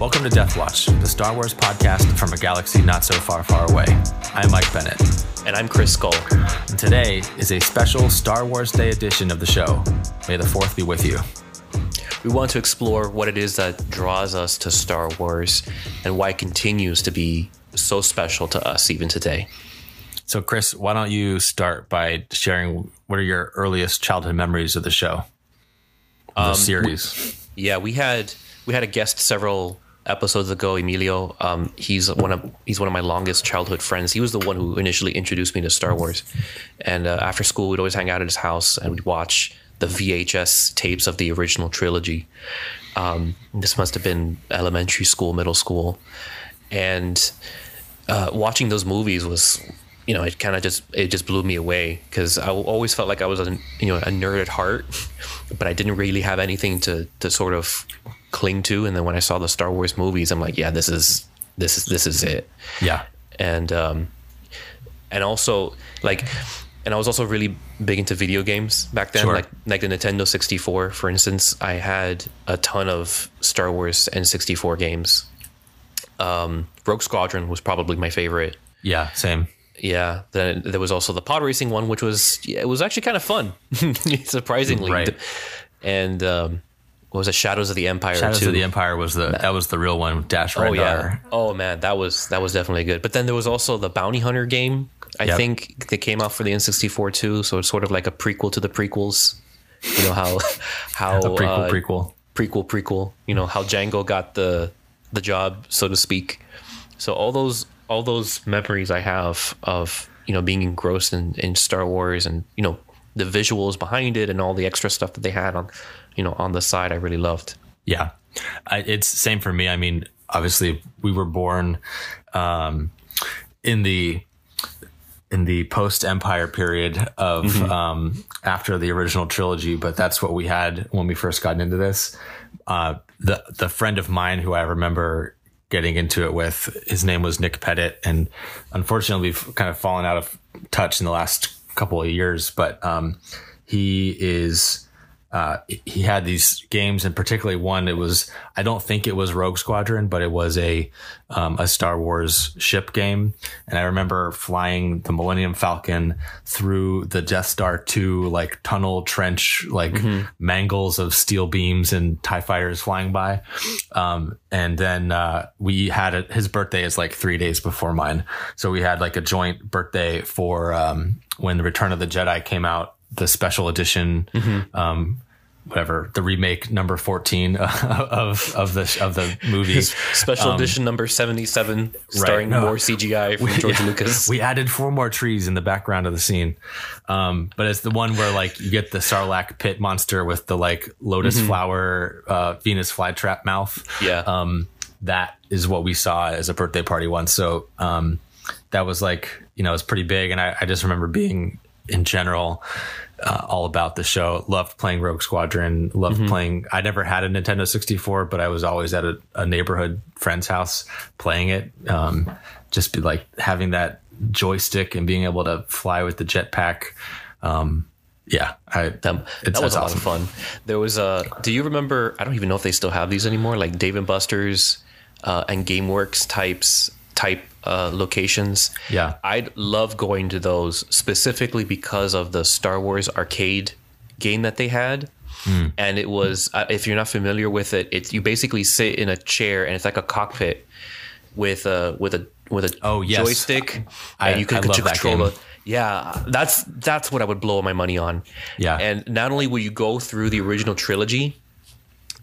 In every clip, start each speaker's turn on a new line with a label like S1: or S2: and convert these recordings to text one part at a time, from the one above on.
S1: Welcome to Death Watch, the Star Wars podcast from a galaxy not so far, far away. I'm Mike Bennett.
S2: And I'm Chris Scull.
S1: And today is a special Star Wars Day edition of the show. May the 4th be with you.
S2: We want to explore what it is that draws us to Star Wars and why it continues to be so special to us even today.
S1: So, Chris, why don't you start by sharing what are your earliest childhood memories of the show, the um, series?
S2: We, yeah, we had we had a guest several episodes ago, Emilio. Um, he's one of he's one of my longest childhood friends. He was the one who initially introduced me to Star Wars. And uh, after school, we'd always hang out at his house and we'd watch the VHS tapes of the original trilogy. Um, this must have been elementary school, middle school, and uh, watching those movies was you know, it kind of just it just blew me away because I always felt like I was a you know a nerd at heart, but I didn't really have anything to to sort of cling to. And then when I saw the Star Wars movies, I'm like, yeah, this is this is this is it.
S1: Yeah.
S2: And um, and also like, and I was also really big into video games back then. Sure. Like like the Nintendo 64, for instance, I had a ton of Star Wars N64 games. Um, Rogue Squadron was probably my favorite.
S1: Yeah, same.
S2: Yeah. Then there was also the pod racing one, which was yeah, it was actually kind of fun, surprisingly.
S1: Right.
S2: And um, what was it? Shadows of the Empire.
S1: Shadows
S2: too.
S1: of the Empire was the that was the real one. Dash
S2: Oh yeah. Oh man, that was that was definitely good. But then there was also the Bounty Hunter game. I yep. think that came out for the N64 too. So it's sort of like a prequel to the prequels. You know how how
S1: a prequel uh, prequel
S2: prequel prequel. You know how Jango got the the job, so to speak. So all those all those memories I have of you know being engrossed in, in Star Wars and you know the visuals behind it and all the extra stuff that they had on you know on the side I really loved.
S1: Yeah, I, it's same for me. I mean, obviously we were born um, in the in the post Empire period of mm-hmm. um, after the original trilogy, but that's what we had when we first got into this. Uh, the the friend of mine who I remember getting into it with, his name was Nick Pettit, and unfortunately we've kind of fallen out of touch in the last couple of years, but um, he is uh, he had these games, and particularly one. It was I don't think it was Rogue Squadron, but it was a um, a Star Wars ship game. And I remember flying the Millennium Falcon through the Death Star two like tunnel trench, like mm-hmm. mangles of steel beams and Tie fighters flying by. Um, and then uh, we had a, his birthday is like three days before mine, so we had like a joint birthday for um, when the Return of the Jedi came out the special edition, mm-hmm. um, whatever the remake number 14 of of the of the movie.
S2: Special um, edition number 77 starring right, no, more cgi from we, george yeah, lucas.
S1: We added four more trees in the background of the scene. Um, but it's the one where like you get the sarlacc pit monster with the like lotus mm-hmm. flower uh, venus flytrap mouth.
S2: Yeah.
S1: Um, that is what we saw as a birthday party once. So um, that was like you know it's pretty big. And I, I just remember being in general uh, all about the show. Loved playing Rogue Squadron. Loved mm-hmm. playing. I never had a Nintendo 64, but I was always at a, a neighborhood friend's house playing it. Um, just be like having that joystick and being able to fly with the jetpack. Um, yeah, I,
S2: that, that was a awesome. lot of fun. There was a. Do you remember? I don't even know if they still have these anymore. Like Dave and Buster's uh, and GameWorks types type uh, locations.
S1: Yeah.
S2: I'd love going to those specifically because of the Star Wars arcade game that they had. Mm. And it was, uh, if you're not familiar with it, it's you basically sit in a chair and it's like a cockpit with a with a with a
S1: oh, yes.
S2: joystick,
S1: I,
S2: and
S1: you can control it.
S2: Yeah, that's that's what I would blow my money on.
S1: Yeah,
S2: and not only will you go through the original trilogy,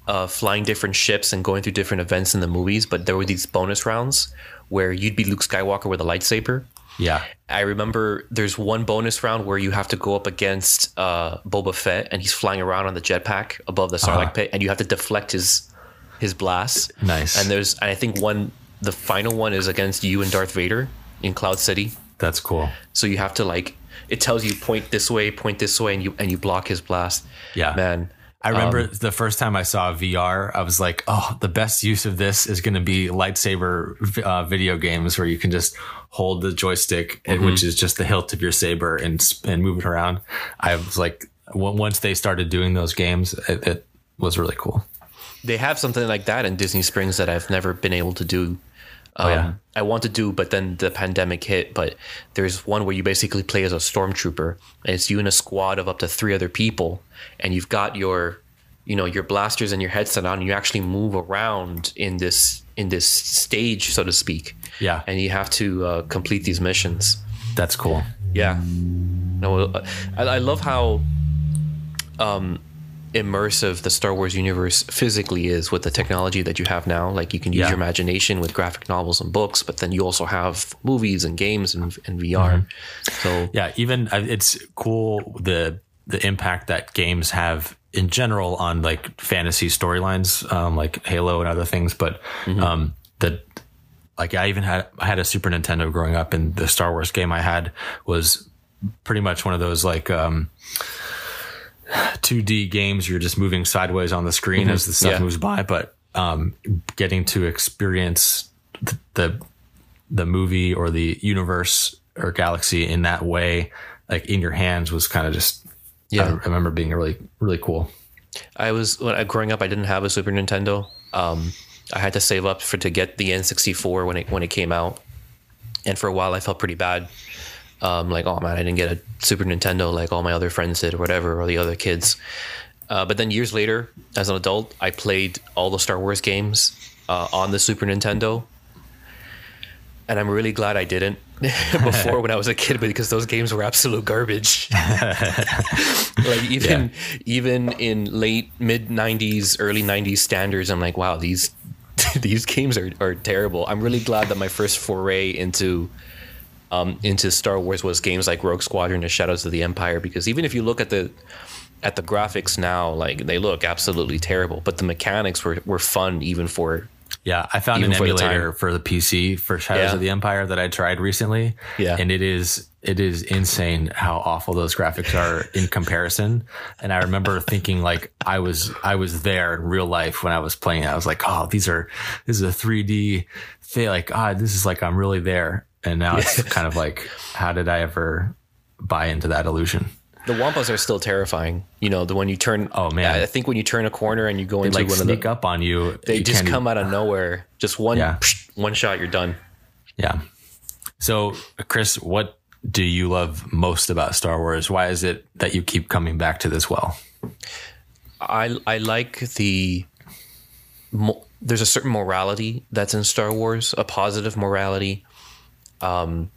S2: uh, flying different ships and going through different events in the movies, but there were these bonus rounds where you'd be Luke Skywalker with a lightsaber.
S1: Yeah.
S2: I remember there's one bonus round where you have to go up against uh, Boba Fett and he's flying around on the jetpack above the Sarlacc uh-huh. pit and you have to deflect his his blast.
S1: Nice.
S2: And there's and I think one the final one is against you and Darth Vader in Cloud City.
S1: That's cool.
S2: So you have to like it tells you point this way, point this way and you and you block his blast.
S1: Yeah.
S2: Man,
S1: I remember um, the first time I saw VR, I was like, "Oh, the best use of this is going to be lightsaber uh, video games where you can just hold the joystick, mm-hmm. which is just the hilt of your saber, and and move it around." I was like, once they started doing those games, it, it was really cool.
S2: they have something like that in Disney Springs that I've never been able to do. Um,
S1: Oh, yeah.
S2: I want to do, but then the pandemic hit. But there's one where you basically play as a stormtrooper, and it's you and a squad of up to three other people, and you've got your, you know, your blasters and your headset on, and you actually move around in this in this stage, so to speak.
S1: Yeah.
S2: and you have to uh, complete these missions.
S1: That's cool.
S2: Yeah. No, uh, I, I love how um, immersive the Star Wars universe physically is with the technology that you have now. Like you can use
S1: Yeah.
S2: your imagination with graphic novels and books, but then you also have movies and games and, and VR. So
S1: Yeah, even uh, it's cool the the impact that games have in general on like fantasy storylines, um, like Halo and other things. But um, the like I even had I had a Super Nintendo growing up, and the Star Wars game I had was pretty much one of those like um, 2D games. You're just moving sideways on the screen as the stuff
S2: Yeah.
S1: moves by, but um, getting to experience th- the the movie or the universe or galaxy in that way, like in your hands, was kind of just.
S2: Yeah.
S1: I remember being really really cool.
S2: I was when I, growing up, I didn't have a Super Nintendo. Um, I had to save up for to get the N64 when it when it came out, and for a while I felt pretty bad. Um, like, oh man, I didn't get a Super Nintendo like all my other friends did, or whatever, or the other kids. Uh, but then years later, as an adult, I played all the Star Wars games uh, on the Super Nintendo, and I'm really glad I didn't before when I was a kid because those games were absolute garbage. like even even in late mid 90s early 90s standards i'm like wow these these games are, are terrible i'm really glad that my first foray into um, into star wars was games like rogue squadron and shadows of the empire because even if you look at the at the graphics now like they look absolutely terrible but the mechanics were, were fun even for
S1: Yeah, I found
S2: Even
S1: an
S2: for the
S1: emulator
S2: time.
S1: for the PC for Shadows
S2: Yeah.
S1: of the Empire that I tried recently.
S2: Yeah.
S1: and it is it is insane how awful those graphics are in comparison. And I remember thinking like I was I was there in real life when I was playing. it. I was like, oh, these are this is a 3D thing. Like, ah, this is like I'm really there. And now it's kind of like, how did I ever buy into that illusion?
S2: the wampas are still terrifying you know the when you turn
S1: Oh, man.
S2: i think when you turn a corner and you go into
S1: Like
S2: one of the
S1: sneak up on you.
S2: they
S1: you
S2: just come out of nowhere just one
S1: Yeah.
S2: one shot you're done
S1: Yeah. So, Chris, what do you love most about Star Wars? Why is it that you keep coming back to this well?
S2: I I like the mo- there's a certain morality that's in Star Wars, a positive morality. Um,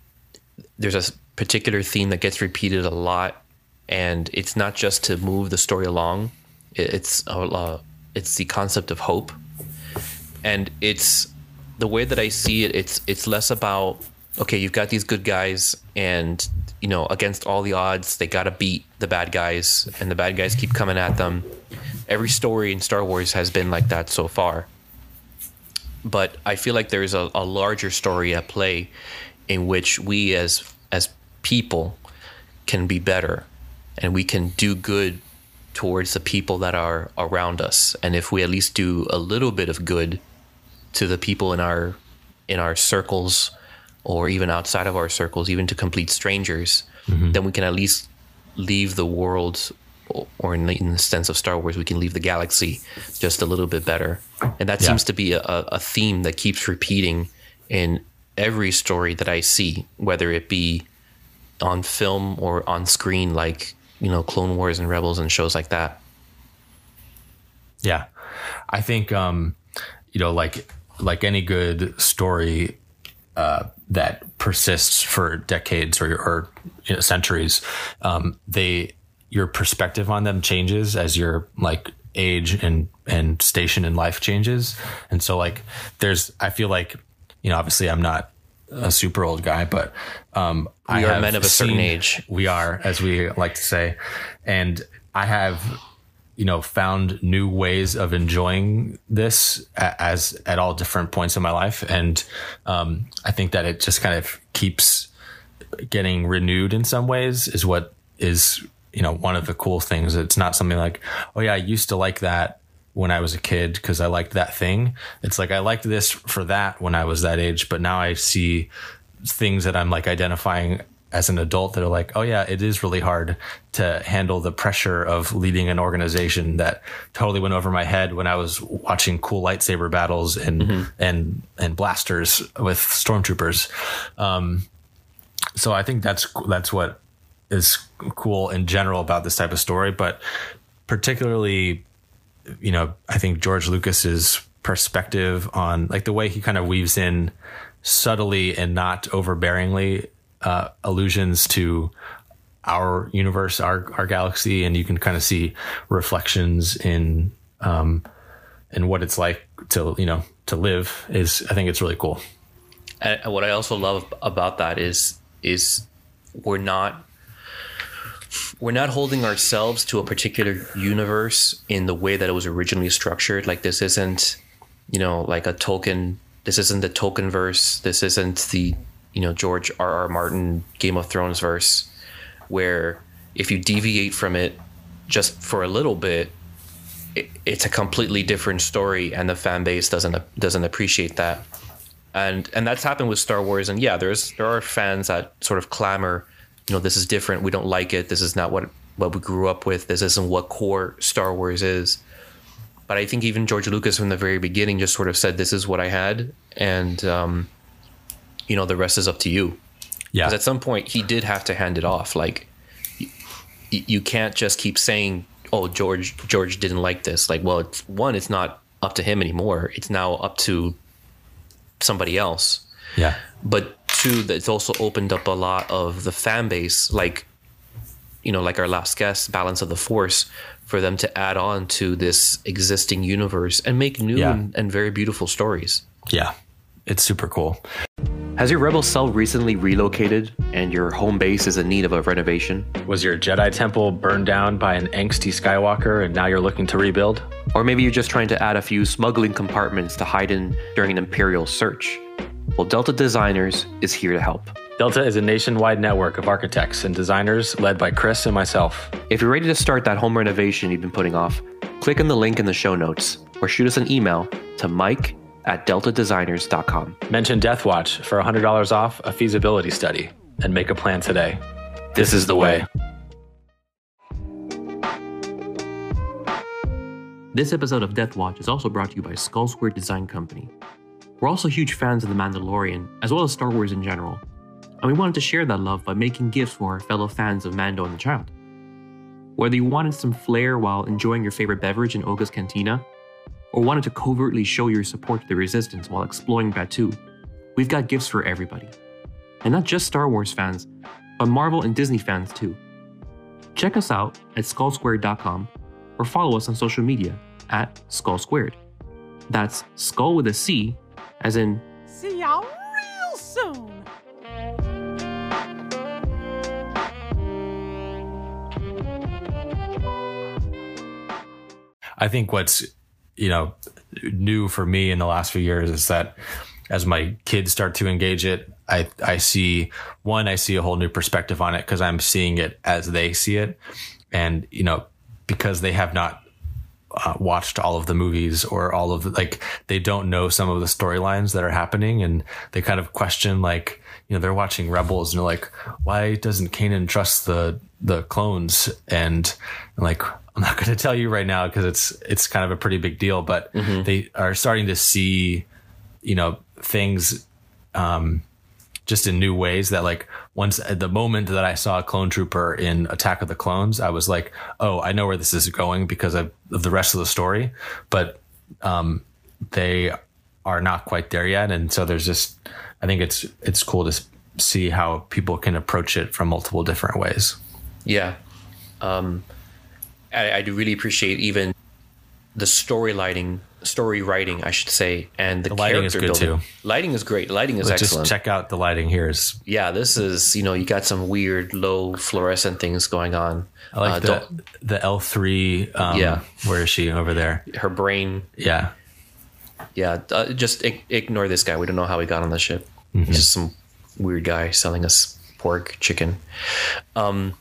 S2: there's a particular theme that gets repeated a lot, and it's not just to move the story along. It's uh, it's the concept of hope, and it's the way that I see it. It's it's less about okay, you've got these good guys, and you know against all the odds, they got to beat the bad guys, and the bad guys keep coming at them. Every story in Star Wars has been like that so far but I feel like there's a, a larger story at play in which we as as people can be better and we can do good towards the people that are around us and if we at least do a little bit of good to the people in our in our circles or even outside of our circles even to complete strangers mm-hmm. then we can at least leave the world or- in the, in the sense of Star Wars, we can leave the galaxy just a little bit better. And that
S1: Yeah.
S2: seems to be a a theme that keeps repeating in every story that I see, whether it be on film or on screen, like, you know, Clone Wars and Rebels and shows like that.
S1: Yeah. I think, um, you know, like, like any good story, uh, that persists for decades or, or you know, centuries, um, they, your perspective on them changes as your like age and, and station in life changes. And so like, there's, I feel like, you know, obviously I'm not a super old guy, but, um, I
S2: We are
S1: have
S2: men of a certain
S1: seen-
S2: age.
S1: we are, as we like to say. And I have, you know, found new ways of enjoying this as at all different points in my life. And um, I think that it just kind of keeps getting renewed in some ways is what is, you know, one of the cool things. It's not something like, oh, yeah, I used to like that when I was a kid because I liked that thing. It's like I liked this for that when I was that age, but now I see things that I'm like identifying as an adult that are like, oh yeah, it is really hard to handle the pressure of leading an organization that totally went over my head when I was watching cool lightsaber battles and mm-hmm. and and blasters with stormtroopers. Um, so I think that's that's what is cool in general about this type of story, but particularly, you know, I think George Lucas's perspective on like the way he kind of weaves in subtly and not overbearingly uh, allusions to our universe, our our galaxy, and you can kind of see reflections in um, in what it's like to you know to live. Is I think it's really cool.
S2: And what I also love about that is is we're not we're not holding ourselves to a particular universe in the way that it was originally structured. Like this isn't, you know, like a Tolkien. This isn't the Tolkien verse. This isn't the you know George R. R. Martin Game of Thrones verse, where if you deviate from it just for a little bit, it, it's a completely different story, and the fan base doesn't doesn't appreciate that. And and that's happened with Star Wars. And yeah, there's there are fans that sort of clamor, you know, this is different. We don't like it. This is not what what we grew up with. This isn't what core Star Wars is. But I think even George Lucas from the very beginning just sort of said, "This is what I had," and um, you know the rest is up to you yeah because at some point he did have to hand it off like y- you can't just keep saying oh george george didn't like this like well it's, one it's not up to him anymore it's now up to somebody else
S1: yeah
S2: but two that it's also opened up a lot of the fan base like you know like our last guest balance of the force for them to add on to this existing universe and make new yeah. and, and very beautiful stories
S1: yeah it's super cool
S2: has your Rebel cell recently relocated and your home base is in need of a renovation?
S1: Was your Jedi temple burned down by an angsty Skywalker and now you're looking to rebuild?
S2: Or maybe you're just trying to add a few smuggling compartments to hide in during an Imperial search? Well, Delta Designers is here to help.
S1: Delta is a nationwide network of architects and designers led by Chris and myself.
S2: If you're ready to start that home renovation you've been putting off, click on the link in the show notes or shoot us an email to mike at deltadesigners.com.
S1: Mention Deathwatch for $100 off a feasibility study and make a plan today. This, this is the way.
S2: This episode of Death Watch is also brought to you by Scull Squared Design Company. We're also huge fans of The Mandalorian, as well as Star Wars in general, and we wanted to share that love by making gifts for our fellow fans of Mando and the Child. Whether you wanted some flair while enjoying your favorite beverage in Oga's Cantina, or wanted to covertly show your support to the Resistance while exploring Batuu, we've got gifts for everybody. And not just Star Wars fans, but Marvel and Disney fans too. Check us out at scullsquared.com or follow us on social media at Scull Squared. That's skull with a C, as in
S3: see y'all real soon.
S1: I think what's you know, new for me in the last few years is that as my kids start to engage it, I, I see one, I see a whole new perspective on it because I'm seeing it as they see it. And, you know, because they have not uh, watched all of the movies or all of the, like, they don't know some of the storylines that are happening and they kind of question, like, you know, they're watching Rebels and they're like, why doesn't Kanan trust the, the clones? And, and like, I'm not going to tell you right now because it's it's kind of a pretty big deal, but mm-hmm. they are starting to see, you know, things um, just in new ways that like once at the moment that I saw a clone trooper in Attack of the Clones, I was like, oh, I know where this is going because of, of the rest of the story, but um, they are not quite there yet, and so there's just I think it's it's cool to see how people can approach it from multiple different ways.
S2: Yeah. Um, I, I do really appreciate even the story lighting, story writing, I should say, and the, the lighting is good building. too. Lighting is great. Lighting is Let's excellent.
S1: Just check out the lighting here. Is
S2: yeah, this is you know you got some weird low fluorescent things going on.
S1: I like uh, the the L three. Um, yeah, where is she over there?
S2: Her brain.
S1: Yeah,
S2: yeah. Uh, just ignore this guy. We don't know how he got on the ship. Mm-hmm. He's just some weird guy selling us pork, chicken. Um,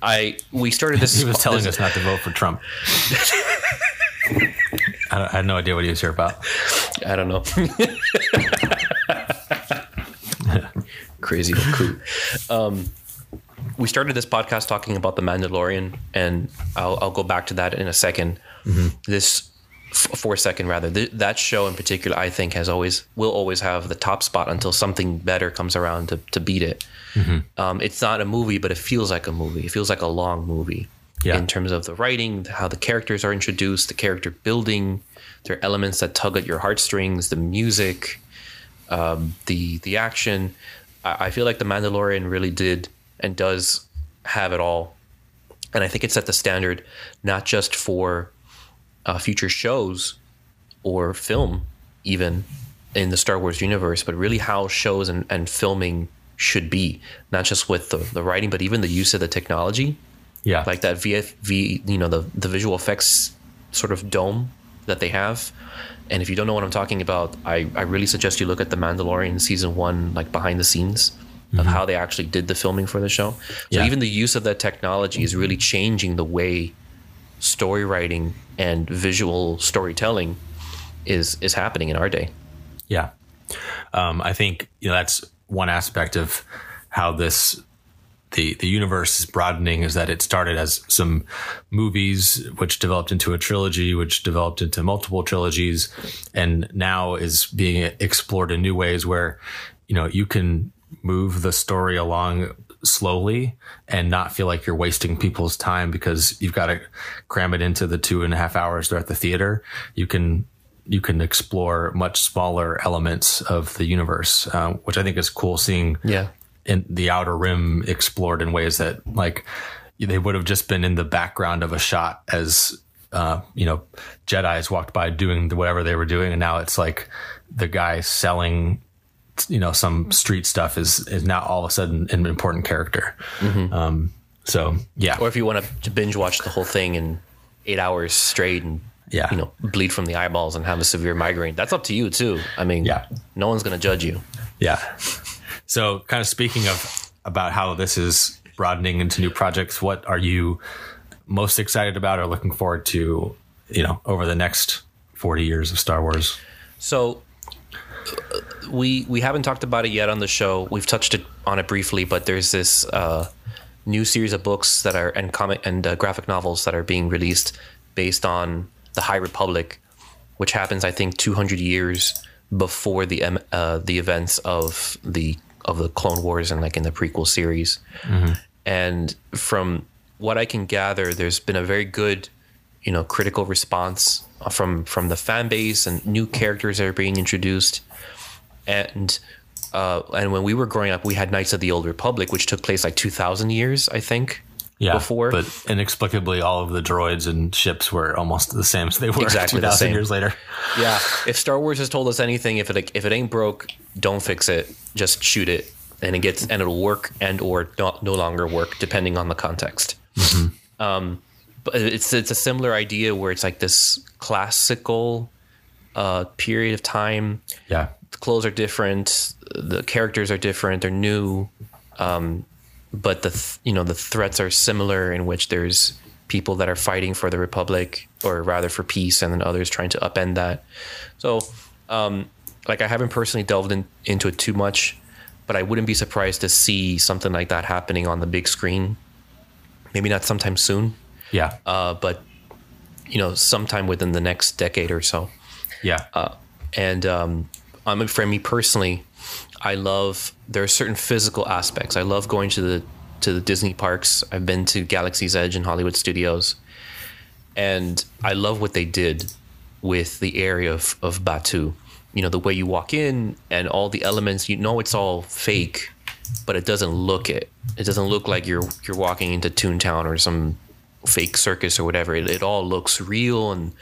S2: I we started this.
S1: he was telling this, us not to vote for Trump. I, had no idea what he was here about.
S2: I don't know. Crazy coup. Um, we started this podcast talking about the Mandalorian, and I'll, I'll go back to that in a 2nd This f- for a second rather. Th- that show in particular, I think, has always will always have the top spot until something better comes around to to beat it. Um, it's not a movie, but it feels like a movie. It feels like a long movie
S1: Yeah.
S2: in terms of the writing, how the characters are introduced, the character building. There are elements that tug at your heartstrings, the music, um, the the action. I, I feel like the Mandalorian really did and does have it all, and I think it set the standard not just for uh, future shows or film, even in the Star Wars universe, but really how shows and, and filming should be, not just with the, the writing, but even the use of the technology,
S1: Yeah.
S2: like that VF, V, you know, the, the visual effects sort of dome that they have. And if you don't know what I'm talking about, I, I really suggest you look at the Mandalorian season one, like behind the scenes of how they actually did the filming for the show. So
S1: Yeah.
S2: even the use of that technology is really changing the way story writing and visual storytelling is is happening in our day.
S1: Yeah. Um, I think you know that's one aspect of how this the the universe is broadening is that it started as some movies which developed into a trilogy which developed into multiple trilogies and now is being explored in new ways where you know you can move the story along slowly and not feel like you're wasting people's time because you've got to cram it into the two and a half hours they're at the theater you can you can explore much smaller elements of the universe uh, which i think is cool seeing
S2: Yeah.
S1: In the outer rim explored in ways that like they would have just been in the background of a shot as uh, you know Jedi's walked by doing whatever they were doing, and now it's like the guy selling you know some street stuff is is now all of a sudden an important character. Um, so yeah,
S2: Or if you want to binge watch the whole thing in eight hours straight and
S1: Yeah.
S2: you know bleed from the eyeballs and have a severe migraine, that's up to you too. I mean,
S1: Yeah.
S2: no one's gonna judge you.
S1: Yeah. So, kind of speaking of about how this is broadening into new projects, what are you most excited about or looking forward to, you know, over the next 40 years of Star Wars?
S2: So uh, we we haven't talked about it yet on the show. We've touched it on it briefly, but there's this uh, new series of books that are and comic and uh, graphic novels that are being released based on the High Republic, which happens I think 200 years before the uh, the events of the of the Clone Wars and like in the prequel series. And from what I can gather, there's been a very good you know critical response from from the fan base and new characters that are being introduced and uh, and when we were growing up we had knights of the old republic which took place like 2000 years i think
S1: Yeah.
S2: before
S1: But inexplicably, all of the droids and ships were almost the same as they were
S2: Exactly the
S1: 2,000 years later.
S2: yeah if star wars has told us anything if it if it ain't broke don't fix it just shoot it and it gets and it'll work and or not, no longer work depending on the context um but it's it's a similar idea where it's like this classical uh period of time
S1: Yeah.
S2: the clothes are different, the characters are different, they're new, um, but the th- you know the threats are similar in which there's people that are fighting for the republic or rather for peace, and then others trying to upend that. So, um, like I haven't personally delved in, into it too much, but I wouldn't be surprised to see something like that happening on the big screen. Maybe not sometime soon,
S1: Yeah.
S2: uh, but you know, sometime within the next decade or so
S1: yeah.
S2: and um, I mean, for me personally, I love there are certain physical aspects. I love going to the to the Disney parks. I've been to Galaxy's Edge and Hollywood Studios, and I love what they did with the area of of Batuu. You know, the way you walk in and all the elements. You know, it's all fake, but it doesn't look it. It doesn't look like you're you're walking into Toontown or some fake circus or whatever. It, it all looks real and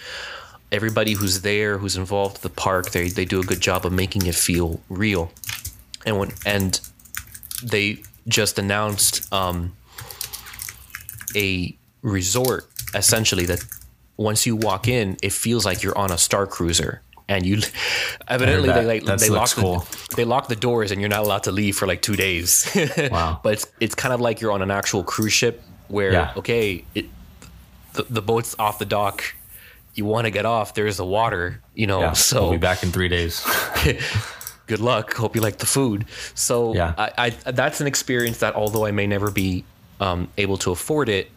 S2: everybody who's there, who's involved with the park, they they do a good job of making it feel real. And when and they just announced um, a resort essentially that once you walk in, it feels like you're on a star cruiser. And you, evidently, they like they lock
S1: cool.
S2: the, they lock the doors, and you're not allowed to leave for like two days.
S1: Wow.
S2: but it's it's kind of like you're on an actual cruise ship where
S1: Yeah.
S2: okay, it, the the boat's off the dock, you want to get off. There's the water, you know.
S1: yeah.
S2: So
S1: we'll be back in three days.
S2: good luck. Hope you like the food. So
S1: Yeah.
S2: I, I that's an experience that although I may never be um, able to afford it,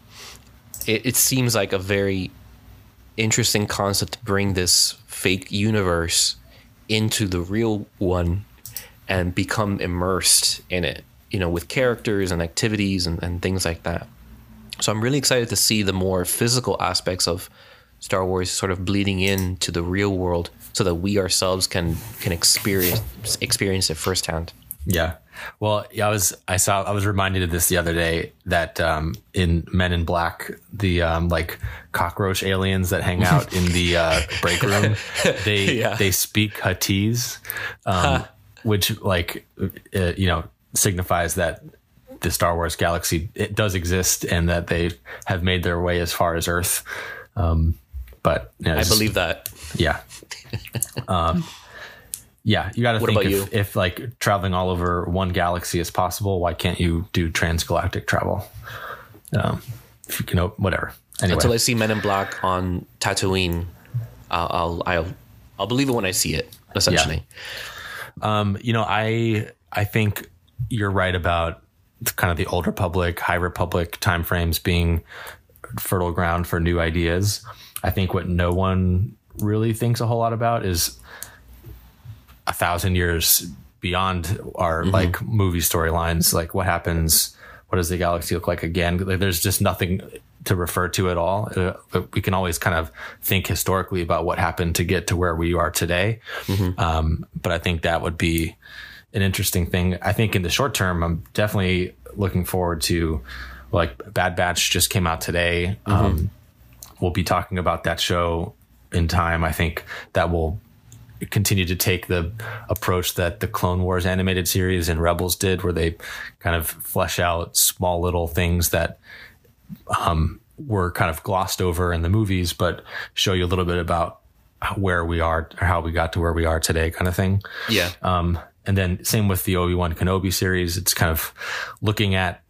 S2: it, it seems like a very interesting concept to bring this fake universe into the real one and become immersed in it, you know, with characters and activities and, and things like that. So I'm really excited to see the more physical aspects of Star Wars sort of bleeding into the real world so that we ourselves can can experience experience it firsthand.
S1: Yeah. Well, yeah, I was I saw I was reminded of this the other day that um, in Men in Black, the um, like cockroach aliens that hang out in the uh, break room, they
S2: Yeah.
S1: they speak Huttese, um, which like uh, you know signifies that the Star Wars galaxy it does exist and that they have made their way as far as Earth. Um, but you know,
S2: I believe that.
S1: yeah. Yeah, you got to think if,
S2: you?
S1: if like traveling all over one galaxy is possible, why can't you do transgalactic travel? Um, you know, whatever. Anyway,
S2: Until I see Men in Black on Tatooine, I'll I'll I'll, I'll believe it when I see it. Essentially,
S1: um, you know, I I think you're right about kind of the old Republic, High Republic timeframes being fertile ground for new ideas. I think what no one really thinks a whole lot about is a thousand years beyond our like movie storylines. Like what happens? What does the galaxy look like again? Like, there's just nothing to refer to at all. Uh, but we can always kind of think historically about what happened to get to where we are today. Um, but I think that would be an interesting thing. I think in the short term, I'm definitely looking forward to like Bad Batch just came out today. Um, we'll be talking about that show in time. I think that will continue to take the approach that the Clone Wars animated series and Rebels did, where they kind of flesh out small little things that um, were kind of glossed over in the movies, but show you a little bit about where we are or how we got to where we are today, kind of thing.
S2: yeah.
S1: Um, and then same with the Obi Wan Kenobi series. It's kind of looking at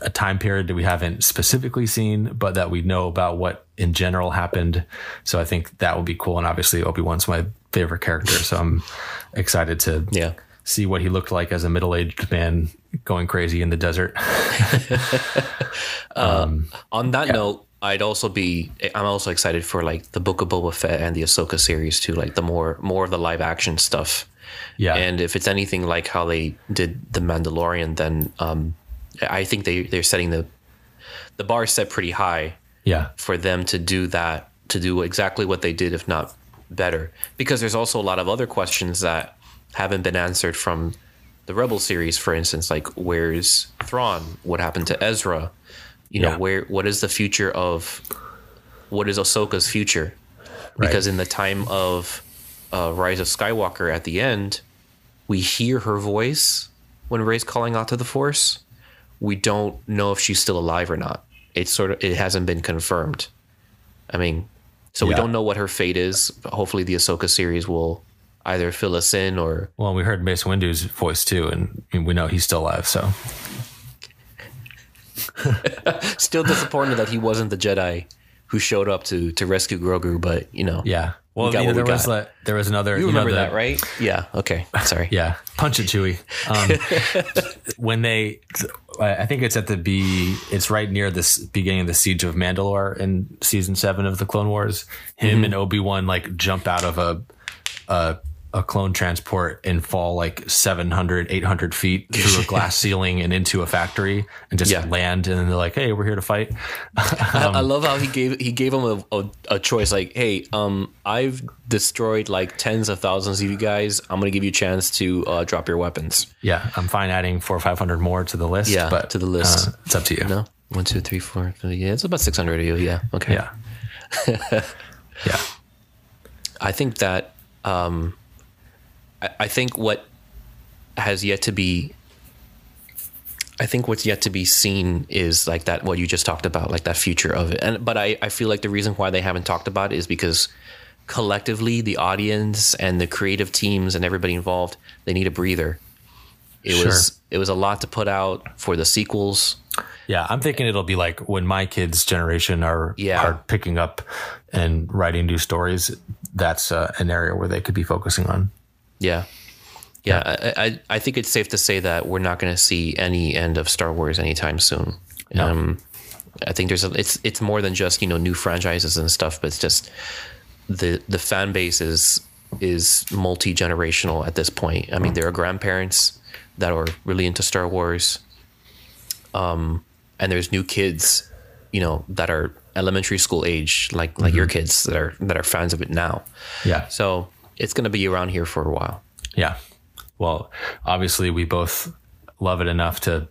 S1: a time period that we haven't specifically seen, but that we know about what in general happened. So I think that would be cool. And obviously Obi Wan's my favorite character, so I'm excited to
S2: Yeah.
S1: see what he looked like as a middle aged man going crazy in the desert.
S2: On that note, I'd also be I'm also excited for like the Book of Boba Fett and the Ahsoka series too, like the more more of the live action stuff.
S1: Yeah.
S2: And if it's anything like how they did the Mandalorian, then um, I think they they're setting the the bar set pretty high
S1: yeah.
S2: for them to do that to do exactly what they did, if not better. Because there's also a lot of other questions that haven't been answered from the Rebel series, for instance, like where's Thrawn? What happened to Ezra? You know,
S1: Yeah.
S2: where what is the future of what is Ahsoka's future? Because in the time of uh, Rise of Skywalker at the end, we hear her voice when Rey's calling out to the Force. We don't know if she's still alive or not. It's sort of it hasn't been confirmed. I mean, so we don't know what her fate is. Hopefully, the Ahsoka series will either fill us in or
S1: Well, we heard Mace Windu's voice too, and we know he's still alive. So
S2: still disappointed that he wasn't the Jedi who showed up to to rescue Grogu. But you know,
S1: yeah. Well,
S2: got
S1: you know,
S2: what we
S1: there was like, there was another.
S2: you
S1: know,
S2: remember
S1: the-
S2: that, right? Yeah. Okay. Sorry.
S1: Yeah, punch it, Chewie. Um, when they, I think it's at the B. It's right near this beginning of the siege of Mandalore in season seven of the Clone Wars. Him mm-hmm. and Obi Wan like jump out of a, a a clone transport and fall like 700 800 feet through a glass ceiling and into a factory and just
S2: Yeah.
S1: land and then they're like hey we're here to fight
S2: I, I love how he gave he gave him a, a, a choice like, hey, um, I've destroyed like tens of thousands of you guys. I'm gonna give you a chance to uh, drop your weapons.
S1: yeah i'm fine adding four or 500 more to the list
S2: Yeah,
S1: but
S2: to the list.
S1: uh, it's up to you
S2: No, one, two, three, four. Yeah, it's about six hundred of you. Yeah. Okay.
S1: yeah yeah
S2: I think that um, I, I think what has yet to be I think what's yet to be seen is like that what you just talked about, like that future of it. And but I, I feel like the reason why they haven't talked about it is because collectively the audience and the creative teams and everybody involved, they need a breather. It
S1: Sure.
S2: was it was a lot to put out for the sequels.
S1: Yeah, I'm thinking it'll be like when my kids' generation are
S2: Yeah.
S1: are picking up and writing new stories. That's uh, an area where they could be focusing on.
S2: Yeah. Yeah, I, I, I think it's safe to say that we're not going to see any end of Star Wars anytime soon.
S1: No.
S2: Um, I think there's a, it's it's more than just you know new franchises and stuff, but it's just the the fan base is is multi generational at this point. I mean, there are grandparents that are really into Star Wars, um, and there's new kids, you know, that are elementary school age, like like your kids that are that are fans of it now.
S1: Yeah.
S2: So it's going to be around here for a while.
S1: Yeah. Well, obviously, we both love it enough to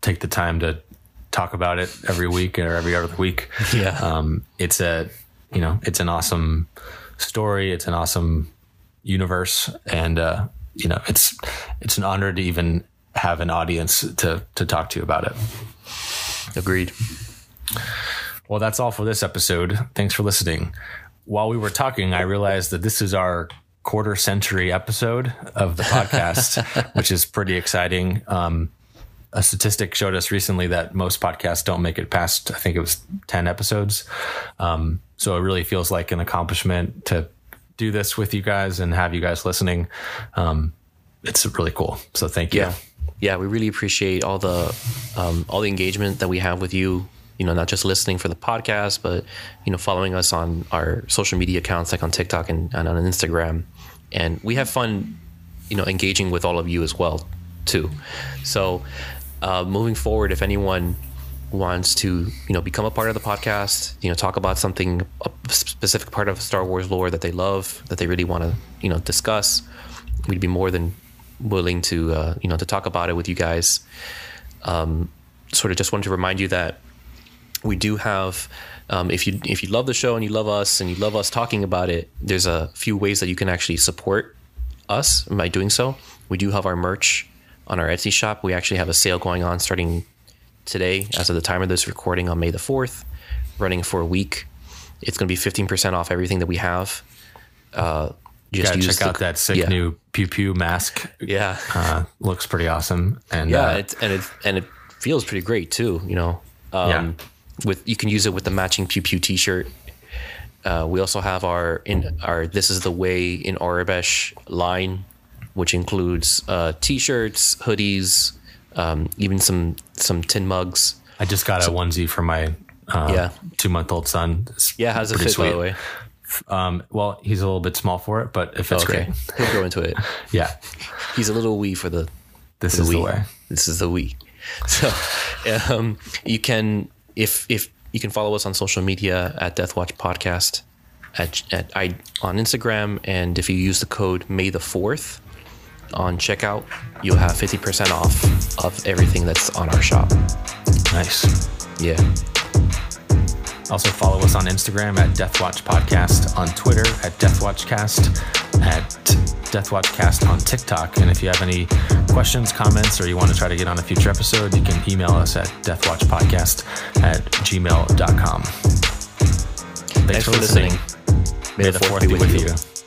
S1: take the time to talk about it every week or every other week.
S2: Yeah.
S1: Um, it's a, you know, it's an awesome story. It's an awesome universe, and uh, you know, it's it's an honor to even have an audience to to talk to you about it.
S2: Agreed.
S1: Well, that's all for this episode. Thanks for listening. While we were talking, I realized that this is our quarter century episode of the podcast, which is pretty exciting. Um, a statistic showed us recently that most podcasts don't make it past, I think it was 10 episodes. Um, so it really feels like an accomplishment to do this with you guys and have you guys listening. Um, it's really cool. So thank you.
S2: Yeah. Yeah, we really appreciate all the um, all the engagement that we have with you. You know, not just listening for the podcast, but you know, following us on our social media accounts like on TikTok and, and on Instagram. And we have fun, you know, engaging with all of you as well, too. So, uh, moving forward, if anyone wants to, you know, become a part of the podcast, you know, talk about something a specific part of Star Wars lore that they love, that they really want to, you know, discuss, we'd be more than willing to uh, you know to talk about it with you guys. Um, sort of just wanted to remind you that we do have. Um, if you if you love the show and you love us and you love us talking about it, there's a few ways that you can actually support us by doing so. We do have our merch on our Etsy shop. We actually have a sale going on starting today, as of the time of this recording on May the fourth, running for a week. It's going to be fifteen percent off everything that we have. Uh,
S1: You
S2: just
S1: gotta
S2: use
S1: check
S2: the-
S1: out that sick
S2: yeah.
S1: new pew pew mask.
S2: Yeah.
S1: Uh, looks pretty awesome. And
S2: yeah
S1: uh,
S2: it's, and it and it feels pretty great too you know um,
S1: Yeah.
S2: With you can use it with the matching pew pew t-shirt uh, we also have our in our this is the way in Aurebesh line which includes uh, t-shirts hoodies um, even some some tin mugs
S1: I just got a onesie for my uh,
S2: Yeah.
S1: two month old son. It's
S2: yeah how's it fit by the way
S1: Um, well, he's a little bit small for it, but it fits
S2: okay
S1: great.
S2: he'll grow into it
S1: Yeah,
S2: he's a little wee for the
S1: this
S2: the
S1: is the
S2: Wii.
S1: way.
S2: This is the wee. So um, you can if if you can follow us on social media at Death Watch Podcast at at I on Instagram, and if you use the code May the Fourth on checkout, you'll have fifty percent off of everything that's on our shop.
S1: Nice.
S2: Yeah,
S1: Also follow us on Instagram at Deathwatch Podcast, on Twitter at Deathwatchcast, at Deathwatchcast on TikTok. And if you have any questions, comments, or you want to try to get on a future episode, you can email us at deathwatchpodcast at gmail.com. Thanks,
S2: thanks for listening.
S1: May the fourth be with you.